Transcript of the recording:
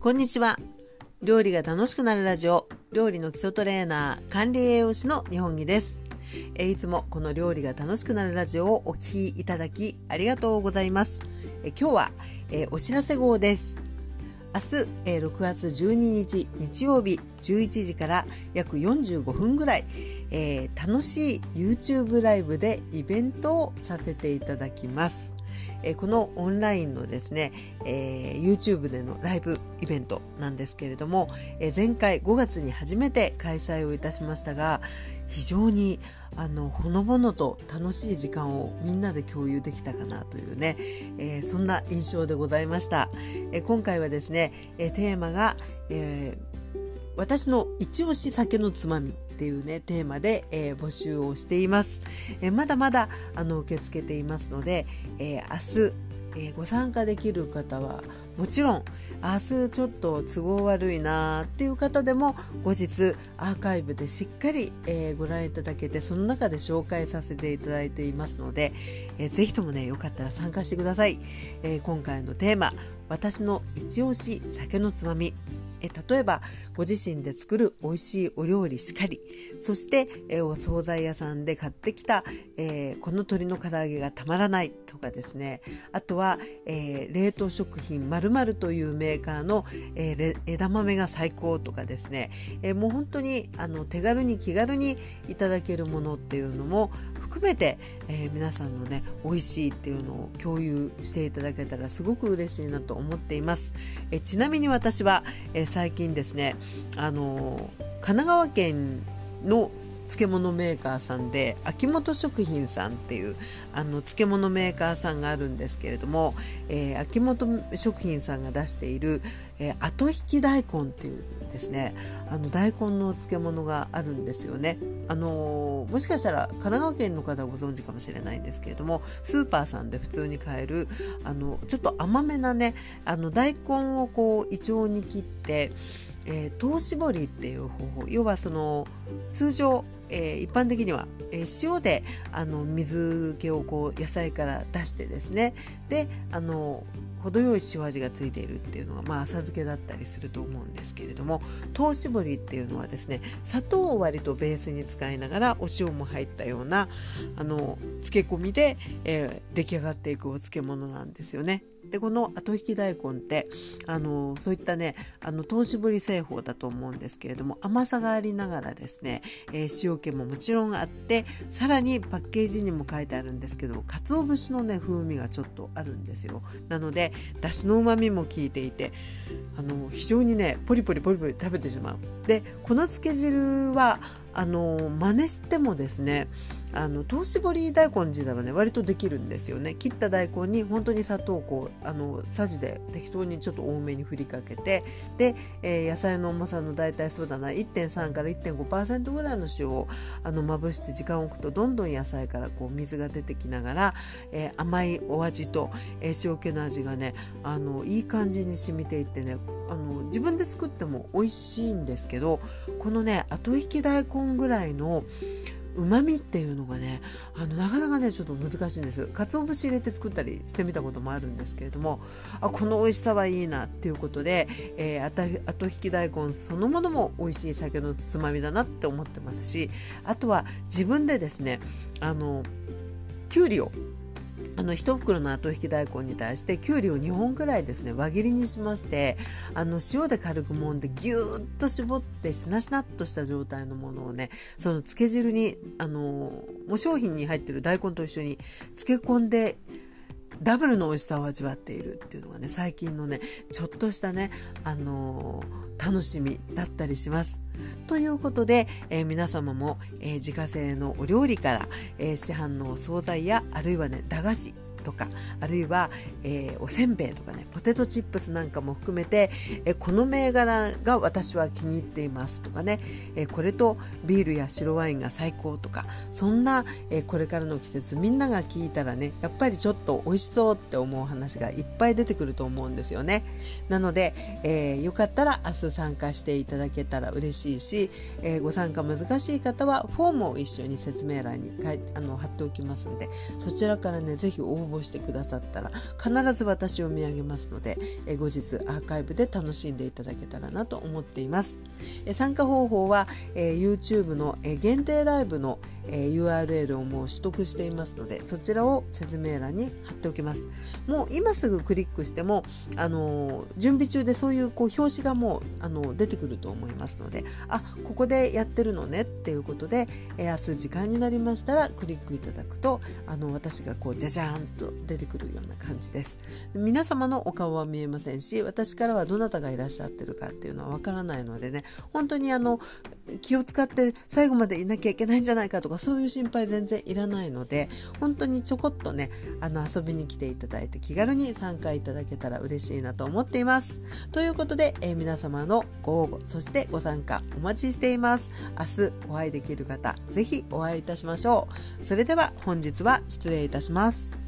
こんにちは。料理が楽しくなるラジオ。料理の基礎トレーナー管理栄養士の日本木です。えいつもこの料理が楽しくなるラジオをお聞きいただきありがとうございます。え今日はえお知らせ号です。明日、え6月12日日曜日11時から約45分ぐらい、えー、楽しい YouTube ライブでイベントをさせていただきます。えこのオンラインのですね、えー、YouTube でのライブイベントなんですけれども、え前回5月に初めて開催をいたしましたが非常にあのほのぼのと楽しい時間をみんなで共有できたかなというね、えー、そんな印象でございました、えー、今回はですね、えー、テーマが、え私の一押し酒のつまみっていうねテーマで、えー、募集をしています、えー、まだまだあの受け付けていますので、えー、明日えー、ご参加できる方はもちろん明日ちょっと都合悪いなっていう方でも後日アーカイブでしっかり、えー、ご覧いただけてその中で紹介させていただいていますので、えー、ぜひともねよかったら参加してください、えー、今回のテーマ「私の一押し酒のつまみ」え例えばご自身で作る美味しいお料理しかり。そして、えお惣菜屋さんで買ってきた、え、この鶏の唐揚げがたまらない。とかですねあとは、えー、冷凍食品まるというメーカーの、えー、枝豆が最高とかですね、えもう本当にあの手軽に気軽にいただけるものっていうのも含めて、え皆さんのね美味しいっていうのを共有していただけたらすごく嬉しいなと思っています。えちなみに私は、え最近ですねあの神奈川県の漬物メーカーさんで秋元食品さんっていうあの漬物メーカーさんがあるんですけれども、えー、秋元食品さんが出している、えー、後引き大根っていうですねあの大根の漬物があるんですよね。あのー、もしかしたら神奈川県の方はご存知かもしれないんですけれどもスーパーさんで普通に買えるあのちょっと甘めなねあの大根をこう胃腸に切って、えー、糖搾りっていう方法要はその通常えー、一般的には、えー、塩であの水気をこう野菜から出してですねであの程よい塩味がついているっていうのが、まあ、浅漬けだったりすると思うんですけれども糖搾りっていうのはですね砂糖を割とベースに使いながらお塩も入ったようなあの漬け込みで、えー、出来上がっていくお漬物なんですよね。でこの後引き大根ってあのそういったねあの糖搾り製法だと思うんですけれども甘さがありながらですね、えー、塩気ももちろんあってさらにパッケージにも書いてあるんですけど鰹節のね風味がちょっとあるんですよ。なのでだしのうまみも効いていてあの非常にねポリポリポリポリ食べてしまう。で粉つけ汁はあの真似してもですねあの糖搾り大根自体はね割とできるんですよね。切った大根に本当に砂糖をこうあのさじで適当にちょっと多めに振りかけてで、えー、野菜の重さの大体そうだな1.3から1.5%ぐらいの塩をあのまぶして時間を置くとどんどん野菜からこう水が出てきながら、えー、甘いお味と、えー、塩気の味がねあのいい感じに染みていってねあの自分で作っても美味しいんですけどこのね後引き大根ぐらいのうまみっていうのがねあのなかなかねちょっと難しいんです。鰹節入れて作ったりしてみたこともあるんですけれどもあこの美味しさはいいなっていうことで、えー、後引き大根そのものも美味しい酒のつまみだなって思ってますしあとは自分でですねあのきゅうりをあの1袋の後引き大根に対してきゅうりを2本くらいですね輪切りにしましてあの塩で軽く揉んでぎゅーっと絞ってしなしなっとした状態のものをねその漬け汁にあのもう商品に入ってる大根と一緒に漬け込んでダブルの美味しさを味わっているっていうのがね最近のねちょっとしたねあの、楽しみだったりします。ということで、えー、皆様も、えー、自家製のお料理から、え市販のお惣菜やあるいはね駄菓子とかあるいは、えー、おせんべいとかねポテトチップスなんかも含めて、えー、この銘柄が私は気に入っていますとかね、えー、これとビールや白ワインが最高とかそんな、えこれからの季節みんなが聞いたらねやっぱりちょっと美味しそうって思う話がいっぱい出てくると思うんですよね。なので、えよかったら明日参加していただけたら嬉しいし、えご参加難しい方はフォームを一緒に説明欄にあの貼っておきますんでそちらからね是非応募応募してくださったら必ず私を見上げますので、え後日アーカイブで楽しんでいただけたらなと思っています。え参加方法は、え YouTube の、え限定ライブの、えー URL をもう取得していますのでそちらを説明欄に貼っておきます。もう今すぐクリックしても、あの準備中でそういうこう表紙がもうあの出てくると思いますのであここでやってるのねっていうことで、え明日時間になりましたらクリックいただくとあの私がこうじゃじゃーんと出てくるような感じです。皆様のお顔は見えませんし私からはどなたがいらっしゃってるかっていうのはわからないのでね本当にあの気を使って最後までいなきゃいけないんじゃないかとかそういう心配全然いらないので本当にちょこっとねあの遊びに来ていただいて気軽に参加いただけたら嬉しいなと思っています。ということで、えー、皆様のご応募そしてご参加お待ちしています。明日お会いできる方是非お会いいたしましょう。それでは本日は失礼いたします。